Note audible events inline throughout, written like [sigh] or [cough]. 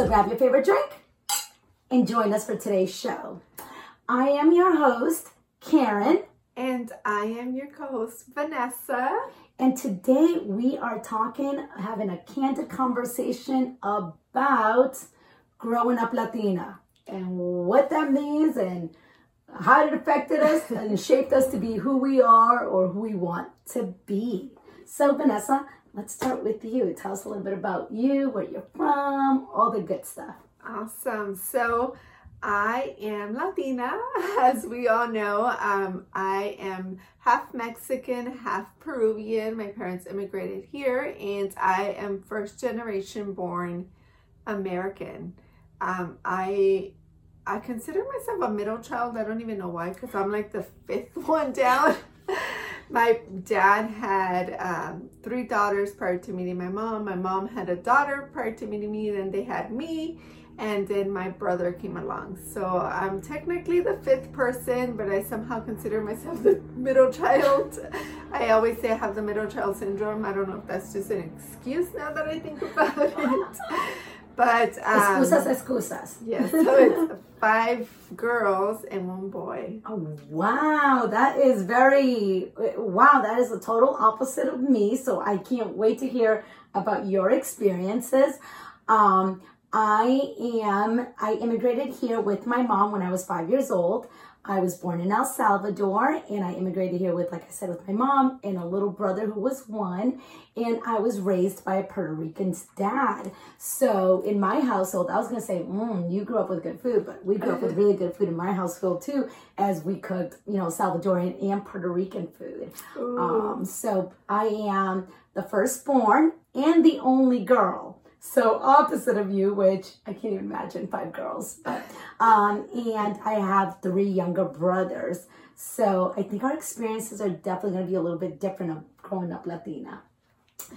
of Living Latina. So grab your favorite drink and join us for today's show. I am your host, Karen. And I am your co host, Vanessa. And today we are talking, having a candid conversation about growing up Latina and what that means and how it affected us and shaped us to be who we are or who we want to be. So, Vanessa, let's start with you. Tell us a little bit about you, where you're from, all the good stuff. Awesome. So, I am Latina, [laughs] as we all know. Um, I am half Mexican, half Peruvian. My parents immigrated here, and I am first generation born American. Um, I I consider myself a middle child. I don't even know why, because I'm like the fifth [laughs] one down. My dad had um, three daughters prior to meeting my mom. My mom had a daughter prior to meeting me. Then they had me, and then my brother came along. So I'm technically the fifth person, but I somehow consider myself [laughs] the middle child. I always say I have the middle child syndrome. I don't know if that's just an excuse now that I think about it. [laughs] But um, excusas, excusas. [laughs] Yes, so it's five girls and one boy. Oh wow, that is very wow. That is the total opposite of me. So I can't wait to hear about your experiences. Um, I am. I immigrated here with my mom when I was five years old. I was born in El Salvador and I immigrated here with, like I said, with my mom and a little brother who was one. And I was raised by a Puerto Rican dad. So in my household, I was going to say, mm, you grew up with good food, but we grew up with really good food in my household too, as we cooked, you know, Salvadorian and Puerto Rican food. Um, so I am the firstborn and the only girl so opposite of you, which I can't even imagine five girls, but um, and I have three younger brothers. So I think our experiences are definitely going to be a little bit different of growing up Latina.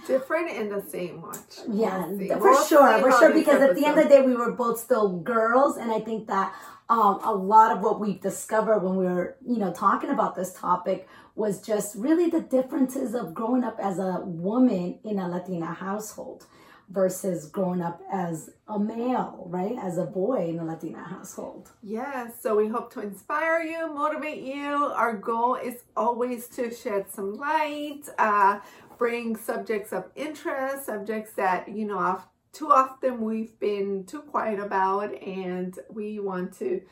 Different in the same much. Yeah, we'll for we'll sure, for sure. Because at the end of the day, we were both still girls, and I think that um, a lot of what we discovered when we were, you know, talking about this topic was just really the differences of growing up as a woman in a Latina household versus growing up as a male, right? As a boy in a Latina household. Yes, so we hope to inspire you, motivate you. Our goal is always to shed some light, uh, bring subjects of interest, subjects that, you know, off, too often we've been too quiet about, and we want to,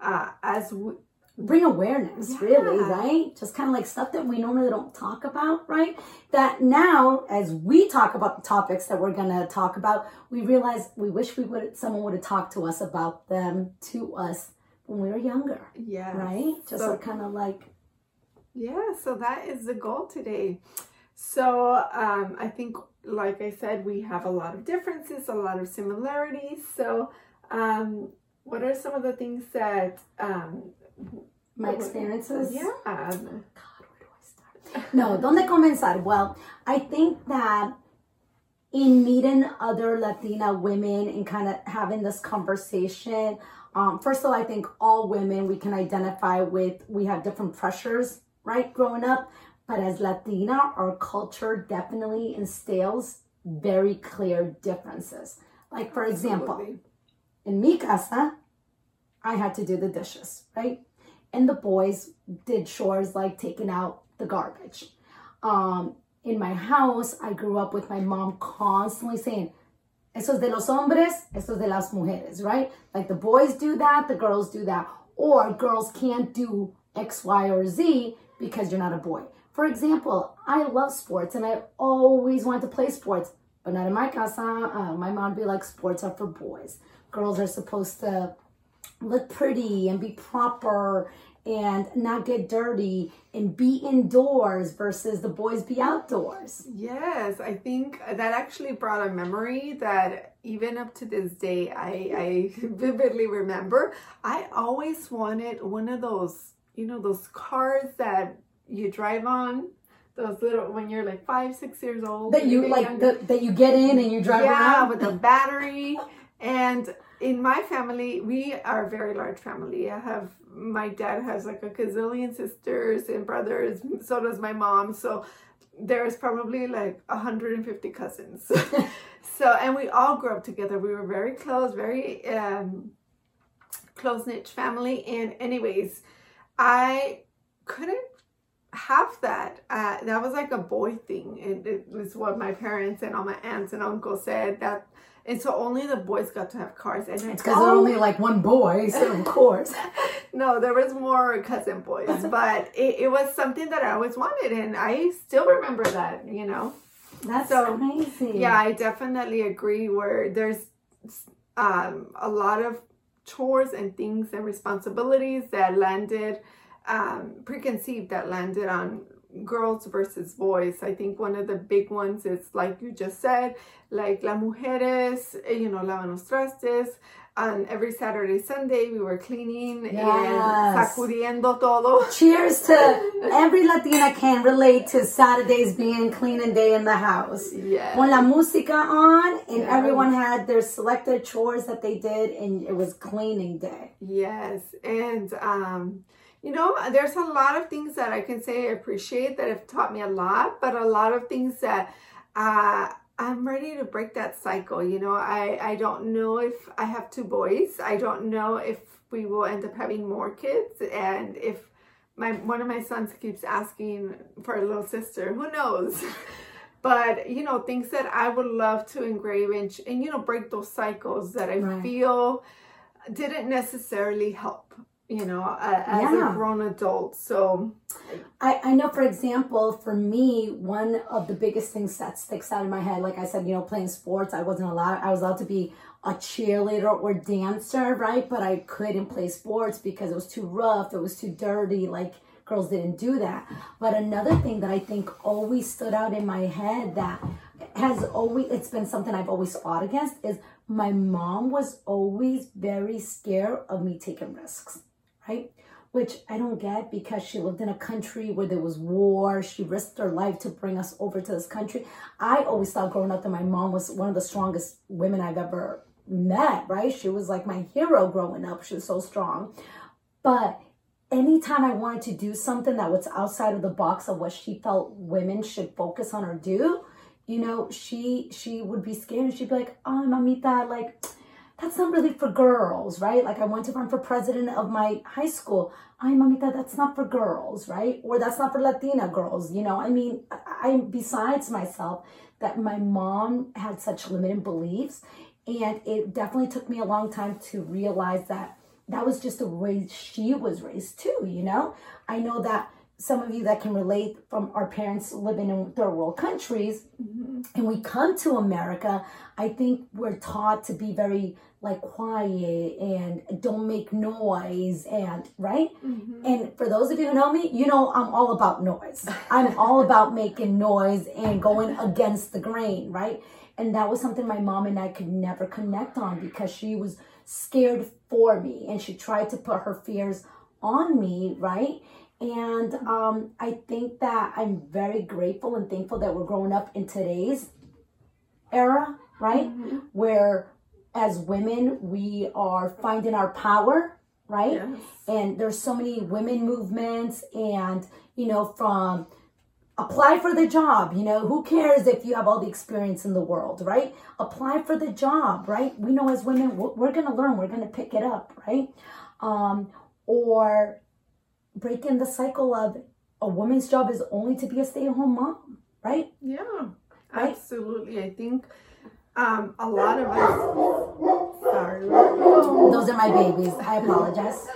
uh, as we, bring awareness, yeah. really, right? Just kind of like stuff that we normally don't talk about, right? That now, as we talk about the topics that we're gonna talk about, we realize we wish we would someone would have talked to us about them to us when we were younger. Yeah. Right? Just so, kind of like Yeah, so that is the goal today. So um I think like I said, we have a lot of differences, a lot of similarities. So um what are some of the things that um my experiences. Yeah. God, where do I start? no, [laughs] donde comenzar? Well, I think that in meeting other Latina women and kind of having this conversation, um, first of all, I think all women we can identify with, we have different pressures, right, growing up. But as Latina, our culture definitely instills very clear differences. Like, for example, in mi casa, I had to do the dishes, right? and the boys did chores like taking out the garbage. Um, in my house, I grew up with my mom constantly saying, Eso es de los hombres, eso es de las mujeres, right? Like the boys do that, the girls do that. Or girls can't do X, Y, or Z because you're not a boy. For example, I love sports and I always wanted to play sports, but not in my casa. Uh, my mom would be like, sports are for boys. Girls are supposed to look pretty and be proper and not get dirty and be indoors versus the boys be outdoors. Yes, I think that actually brought a memory that even up to this day I, I [laughs] vividly remember. I always wanted one of those, you know, those cars that you drive on those little when you're like five, six years old. That you like the, that you get in and you drive yeah, around with a battery. and in my family, we are a very large family. I have my dad has like a gazillion sisters and brothers, so does my mom. So there's probably like 150 cousins. [laughs] so, and we all grew up together. We were very close, very um, close knit family. And, anyways, I couldn't have that. Uh, that was like a boy thing. And it was what my parents and all my aunts and uncles said that. And so only the boys got to have cars. And it's because there's only like one boy, so of [laughs] course. no, there was more cousin boys, [laughs] but it, it was something that I always wanted, and I still remember that. You know, that's so crazy. Yeah, I definitely agree. Where there's um, a lot of chores and things and responsibilities that landed um, preconceived that landed on girls versus boys. I think one of the big ones is like you just said, like las mujeres, eh, you know, lavan los trastes. And every Saturday, Sunday, we were cleaning yes. and sacudiendo todo. Cheers to [laughs] every Latina can relate to Saturdays being cleaning day in the house. Yeah. When la música on, and yeah. everyone had their selected chores that they did, and it was cleaning day. Yes, and um, you know, there's a lot of things that I can say I appreciate that have taught me a lot, but a lot of things that uh, I'm ready to break that cycle. You know, I, I don't know if I have two boys. I don't know if we will end up having more kids. And if my one of my sons keeps asking for a little sister, who knows? [laughs] but you know, things that I would love to engrave and, and you know, break those cycles that I right. feel didn't necessarily help you know, as yeah. a grown adult. So I, I know, for example, for me, one of the biggest things that sticks out in my head, like I said, you know, playing sports, I wasn't allowed, I was allowed to be a cheerleader or dancer, right? But I couldn't play sports because it was too rough, it was too dirty, like girls didn't do that. But another thing that I think always stood out in my head that has always, it's been something I've always fought against is my mom was always very scared of me taking risks right? Which I don't get because she lived in a country where there was war. She risked her life to bring us over to this country. I always thought growing up that my mom was one of the strongest women I've ever met, right? She was like my hero growing up. She was so strong. But anytime I wanted to do something that was outside of the box of what she felt women should focus on or do, you know, she she would be scared and she'd be like, "Oh, mamita, like that's not really for girls, right? Like I want to run for president of my high school. Ay, mamita, that's not for girls, right? Or that's not for Latina girls. You know, I mean, I, am besides myself that my mom had such limited beliefs. And it definitely took me a long time to realize that that was just the way she was raised too, you know? I know that some of you that can relate from our parents living in third world countries mm-hmm. and we come to America, I think we're taught to be very like quiet and don't make noise and right? Mm-hmm. and for those of you who know me you know i'm all about noise. I'm all about making noise and going against the grain right? And that was something my mom and i could never connect on because she was scared for me and she tried to put her fears on me right? And um, i think that i'm very grateful and thankful that we're growing up in today's era right? Mm-hmm. where as women, we are finding our power, right? Yes. And there's so many women movements and, you know, from apply for the job, you know, who cares if you have all the experience in the world, right? Apply for the job, right? We know as women, we're, going to learn, we're going to pick it up, right? Um, or breaking the cycle of a woman's job is only to be a stay at home mom, right? Yeah, right? absolutely. I think um, a lot of us, sorry. Those are my babies. I apologize.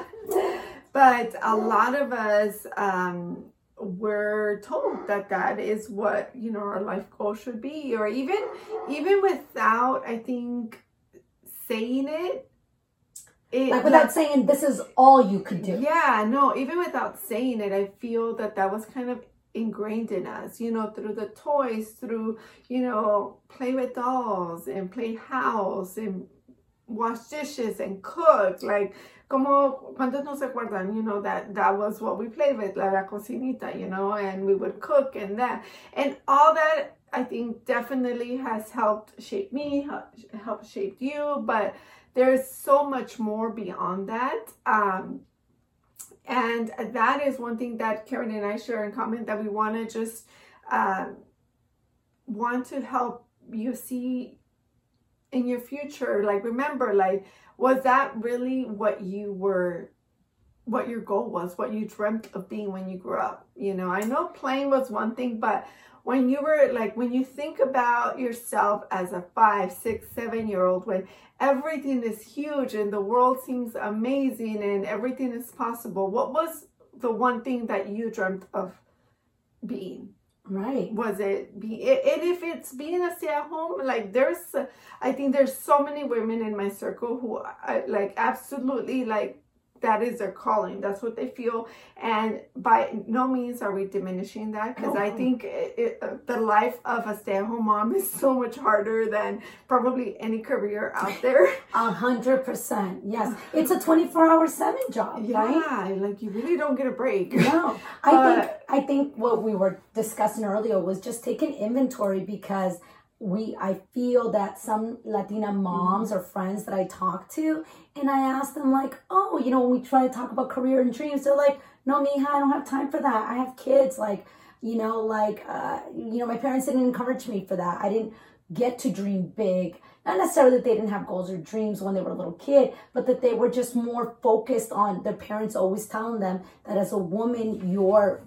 But a lot of us um, were told that that is what you know our life goal should be, or even even without, I think, saying it. It, like without like, saying this is all you could do. Yeah, no, even without saying it, I feel that that was kind of ingrained in us, you know, through the toys, through, you know, play with dolls and play house and wash dishes and cook. Like, como, ¿cuántos no se acuerdan? You know, that that was what we played with, la, la cocinita, you know, and we would cook and that. And all that, I think, definitely has helped shape me, helped shape you, but there's so much more beyond that. Um, and that is one thing that Karen and I share in common that we want to just um, want to help you see in your future like remember like was that really what you were what your goal was what you dreamt of being when you grew up? You know i know playing was one thing but when you were like when you think about yourself as a five six seven year old when everything is huge and the world seems amazing and everything is possible what was the one thing that you dreamt of being Right. was it be and if it's being a stay at home like there's i think there's so many women in my circle who I, like absolutely like that is their calling that's what they feel and by no means are we diminishing that because i think it, it, the life of a stay-at-home mom [laughs] is so much harder than probably any career out there [laughs] A hundred percent. Yes. It's a 24 hour seven job, right? yeah like you really don't get a break No. [laughs] I think I think what we were discussing earlier was just taking inventory because we I feel that some Latina moms or friends that I talk to and I ask them like, oh, you know, when we try to talk about career and dreams, they're like, no, mija, I don't have time for that. I have kids. Like, you know, like, uh, you know, my parents didn't encourage me for that. I didn't get to dream big. Not necessarily that they didn't have goals or dreams when they were a little kid, but that they were just more focused on their parents always telling them that as a woman, your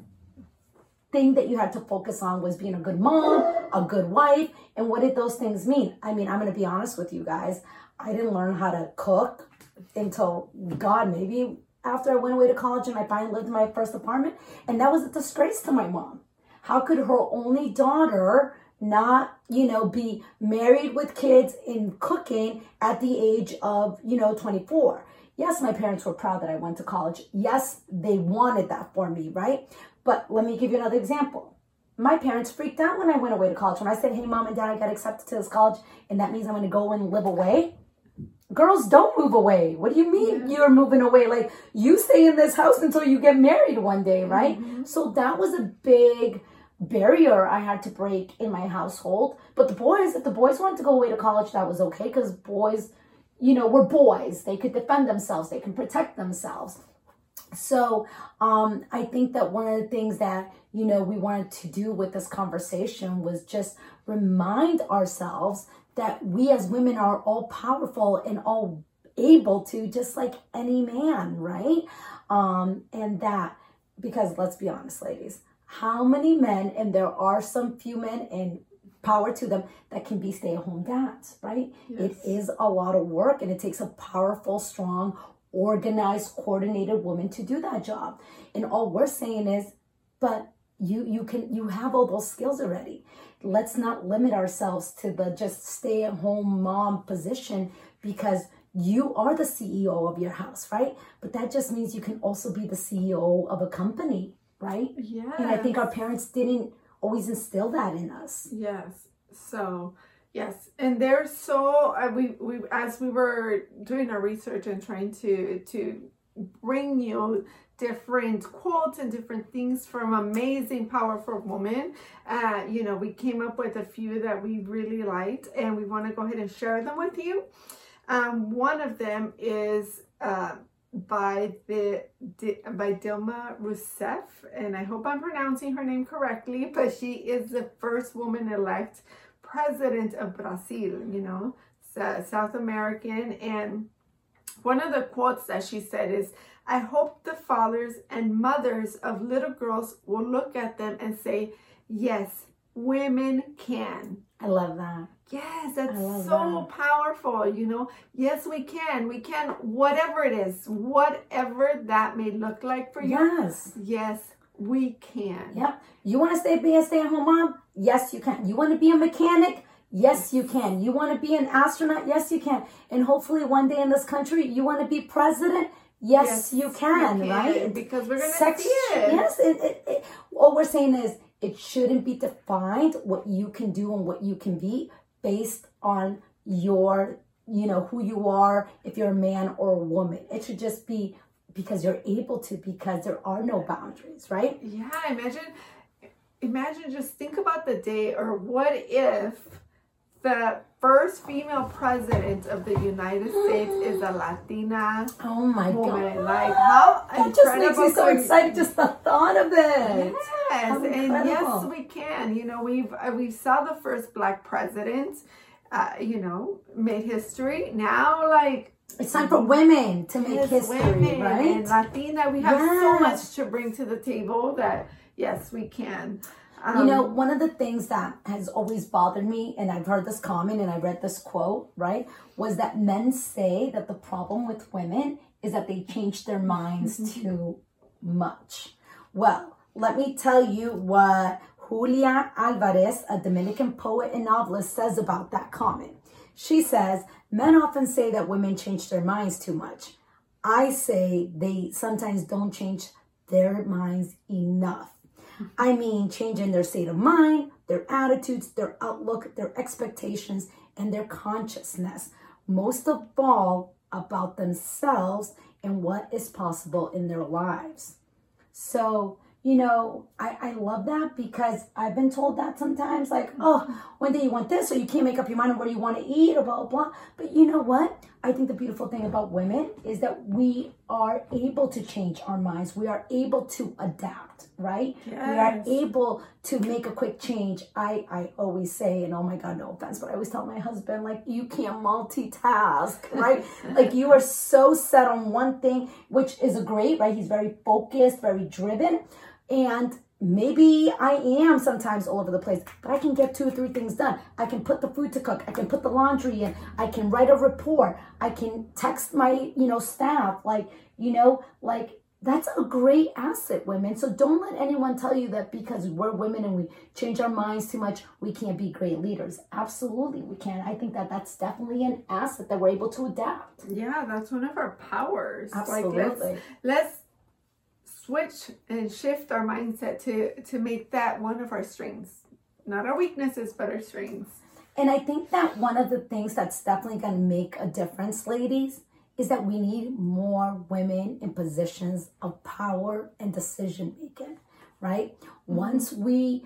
thing that you had to focus on was being a good mom, a good wife. And what did those things mean? I mean, I'm going to be honest with you guys. I didn't learn how to cook until God, maybe after I went away to college and I finally lived in my first apartment. And that was a disgrace to my mom. How could her only daughter not, you know, be married with kids in cooking at the age of, you know, 24? Yes, my parents were proud that I went to college. Yes, they wanted that for me, right? But let me give you another example. My parents freaked out when I went away to college. When I said, hey, mom and dad, I got accepted to this college, and that means I'm going to go and live away. Girls don't move away. What do you mean you're moving away? Like, you stay in this house until you get married one day, mm-hmm. right? So that was a big barrier I had to break in my household. But the boys, if the boys wanted to go away to college, that was okay because boys, you know, were boys. They could defend themselves, they can protect themselves. So um, I think that one of the things that you know we wanted to do with this conversation was just remind ourselves that we as women are all powerful and all able to just like any man, right? Um, and that because let's be honest, ladies, how many men and there are some few men and power to them that can be stay-at-home dads, right? It Yes. is a lot of work and it takes a powerful, strong, organized, coordinated woman to do that job. And all we're saying is, but you you can you have all those skills already. Let's not limit ourselves to the just stay-at-home mom position because you are the CEO of your house, right? But that just means you can also be the CEO of a company, right? yeah And I think our parents didn't always instill that in us. Yes. So, yes, and there's so uh, we we as we were doing our research and trying to to bring you different quotes and different things from amazing powerful women uh you know we came up with a few that we really liked and we want to go ahead and share them with you um one of them is uh by the by Dilma Rousseff, and I hope I'm pronouncing her name correctly. But she is the first woman elect president of Brazil. You know, South American, and one of the quotes that she said is, "I hope the fathers and mothers of little girls will look at them and say, yes, women can." I love that. Yes, that's so that. powerful. You know, yes, we can. We can, whatever it is, whatever that may look like for you. Yes. Yes, we can. Yep. You want to stay be a stay-at-home mom? Yes, you can. You want to be a mechanic? Yes, you can. You want to be an astronaut? Yes, you can. And hopefully one day in this country, you want to be president? Yes, you can, we right? Because we're gonna Sex, see it. yes. It, it, it, what we're saying is it shouldn't be defined what you can do and what you can be based on your, you know, who you are, if you're a man or a woman. It should just be because you're able to, because there are no boundaries, right? Yeah, imagine, imagine. Just think about the day, or what if the first female president of the United States is a Latina Oh my woman. god. Like how That just makes me so excited just the thought of it. Yes, and yes, we can. You know, we've uh, we saw the first black president. Uh, you know, made history. Now, like It's time for women to make yes, history, women right? and Latina, we have so much to bring to the table that yes, we can. you know, Um, one of the things that has always bothered me, and I've heard this comment and I read this quote, right, was that men say that the problem with women is that they change their minds [laughs] too much. Well, let me tell you what Julia Alvarez, a Dominican poet and novelist, says about that comment. She says, Men often say that women change their minds too much. I say they sometimes don't change their minds enough. I mean, changing their state of mind, their attitudes, their outlook, their expectations, and their consciousness. Most of all, about themselves and what is possible in their lives. So, you know, I, I love that because I've been told that sometimes, like, mm-hmm. oh, one day you want this, or you can't make up your mind on where you want to eat, or blah, blah, blah. But you know what? I think the beautiful thing about women is that we are able to change our minds. We are able to adapt, right? We are able to make a quick change. I, I always say, and oh my God, no offense, but I always tell my husband, like, you can't multitask, [laughs] right? like, you are so set on one thing, which is a great, right? He's very focused, very driven. And maybe I am sometimes all over the place, but I can get two or three things done. I can put the food to cook. I can put the laundry in. I can write a report. I can text my, you know, staff. Like, you know, like that's a great asset, women. So don't let anyone tell you that because we're women and we change our minds too much, we can't be great leaders. Absolutely, we can. I think that that's definitely an asset that we're able to adapt. yeah, that's one of our powers. Like Absolutely. let's let's switch and shift our mindset to to make that one of our strengths, not our weaknesses, but our strengths. And I think that one of the things that's definitely going to make a difference, ladies, is that we need more women in positions of power and decision making, right? Mm-hmm. Once we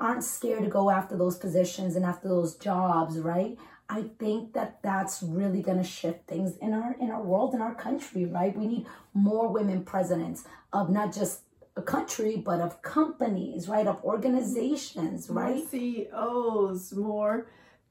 aren't scared to go after those positions and after those jobs, right? I think that that's really going to shift things in our in our world in our country, right? We need more women presidents of not just a country but of companies, right? Of organizations, right? More CEOs, more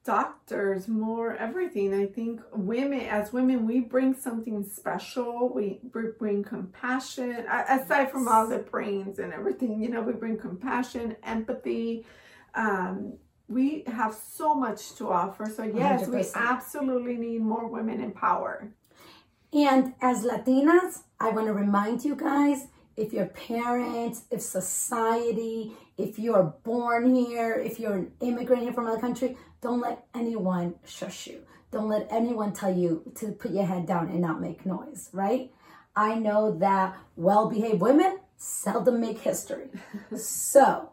doctors, more everything. I think women, as women, we bring something special. We br- bring compassion, aside from all the brains and everything, you know, we bring compassion, empathy. Um, we have so much to offer. So, yes, we 100%. absolutely need more women in power. And as Latinas, I want to remind you guys if your parents, if society, if you're born here, if you're an immigrant here from another country, don't let anyone shush you. Don't let anyone tell you to put your head down and not make noise, right? I know that well behaved women seldom make history. [laughs] So,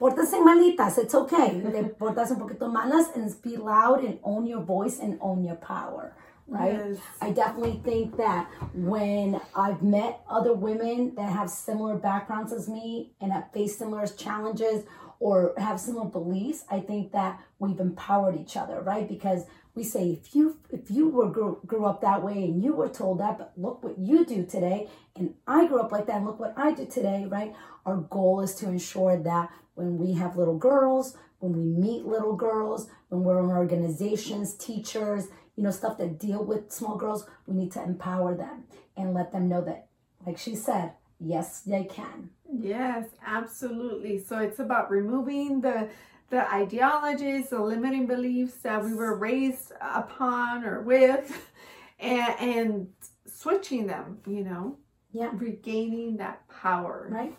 Pórtense malitas, it's okay. De portarse un poquito malas and be loud and own your voice and own your power, right? Yes. I definitely think that when I've met other women that have similar backgrounds as me and have faced similar challenges or have similar beliefs, I think that we've empowered each other, right? Because we say if you if you were grew, grew up that way and you were told that, but look what you do today, and I grew up like that, and look what I do today, right? Our goal is to ensure that when we have little girls, when we meet little girls, when we're in organizations, teachers, you know, stuff that deal with small girls, we need to empower them and let them know that, like she said, yes, they can. Yes, absolutely. So it's about removing the the ideologies, the limiting beliefs that we were raised upon or with, [laughs] and, and switching them. You know, Yeah. regaining that power. right?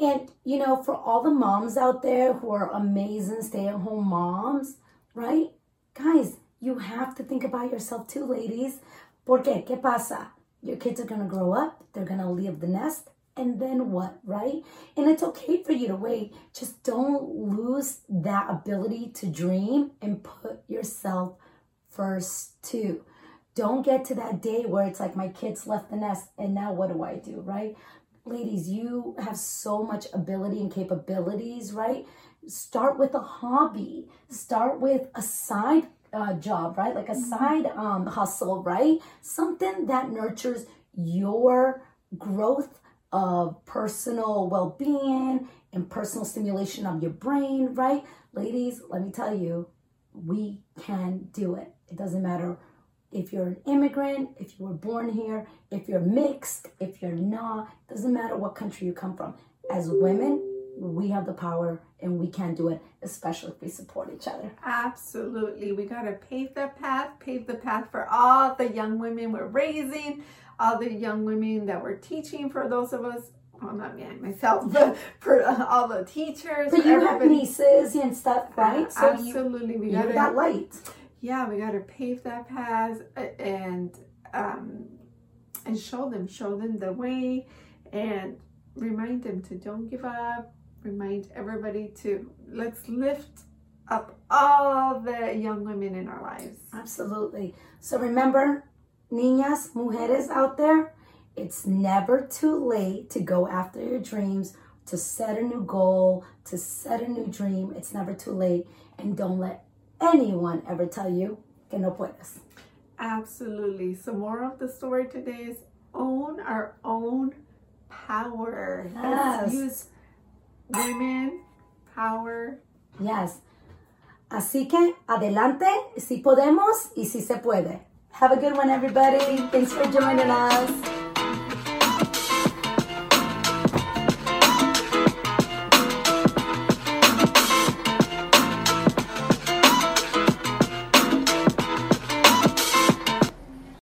And you know, for all the moms out there who are amazing stay-at-home moms, right? Guys, you have to think about yourself too, ladies. Porque qué pasa? Your kids are gonna grow up, they're gonna leave the nest, and then what, right? And it's okay for you to wait. Just don't lose that ability to dream and put yourself first too. Don't get to that day where it's like my kids left the nest and now what do I do, right? Ladies, you have so much ability and capabilities, right? Start with a hobby. Start with a side uh, job, right? Like a side um, hustle, right? Something that nurtures your growth of personal well being and personal stimulation of your brain, right? Ladies, let me tell you, we can do it. It doesn't matter if you're an immigrant, if you were born here, if you're mixed, if you're not, doesn't matter what country you come from. As women, we have the power and we can do it, especially if we support each other. Absolutely. We got to pave the path, pave the path for all the young women we're raising, all the young women that we're teaching for those of us. Well, not me, myself, [laughs] but for all the teachers. But you have nieces and stuff, right? So Absolutely. You, we got that light. Yeah, we got to pave that path and um, and show them, show them the way, and remind them to don't give up, remind everybody to let's lift up all the young women in our lives. Absolutely. So remember, niñas, mujeres out there, it's never too late to go after your dreams, to set a new goal, to set a new dream. It's never too late. And don't let anyone ever tell you que no puedes. Absolutely. So, more of the story today is own our own power. Yes. Let's use Women, power. Yes. Así que adelante, si podemos y si se puede. Have a good one, everybody. Thanks for joining us.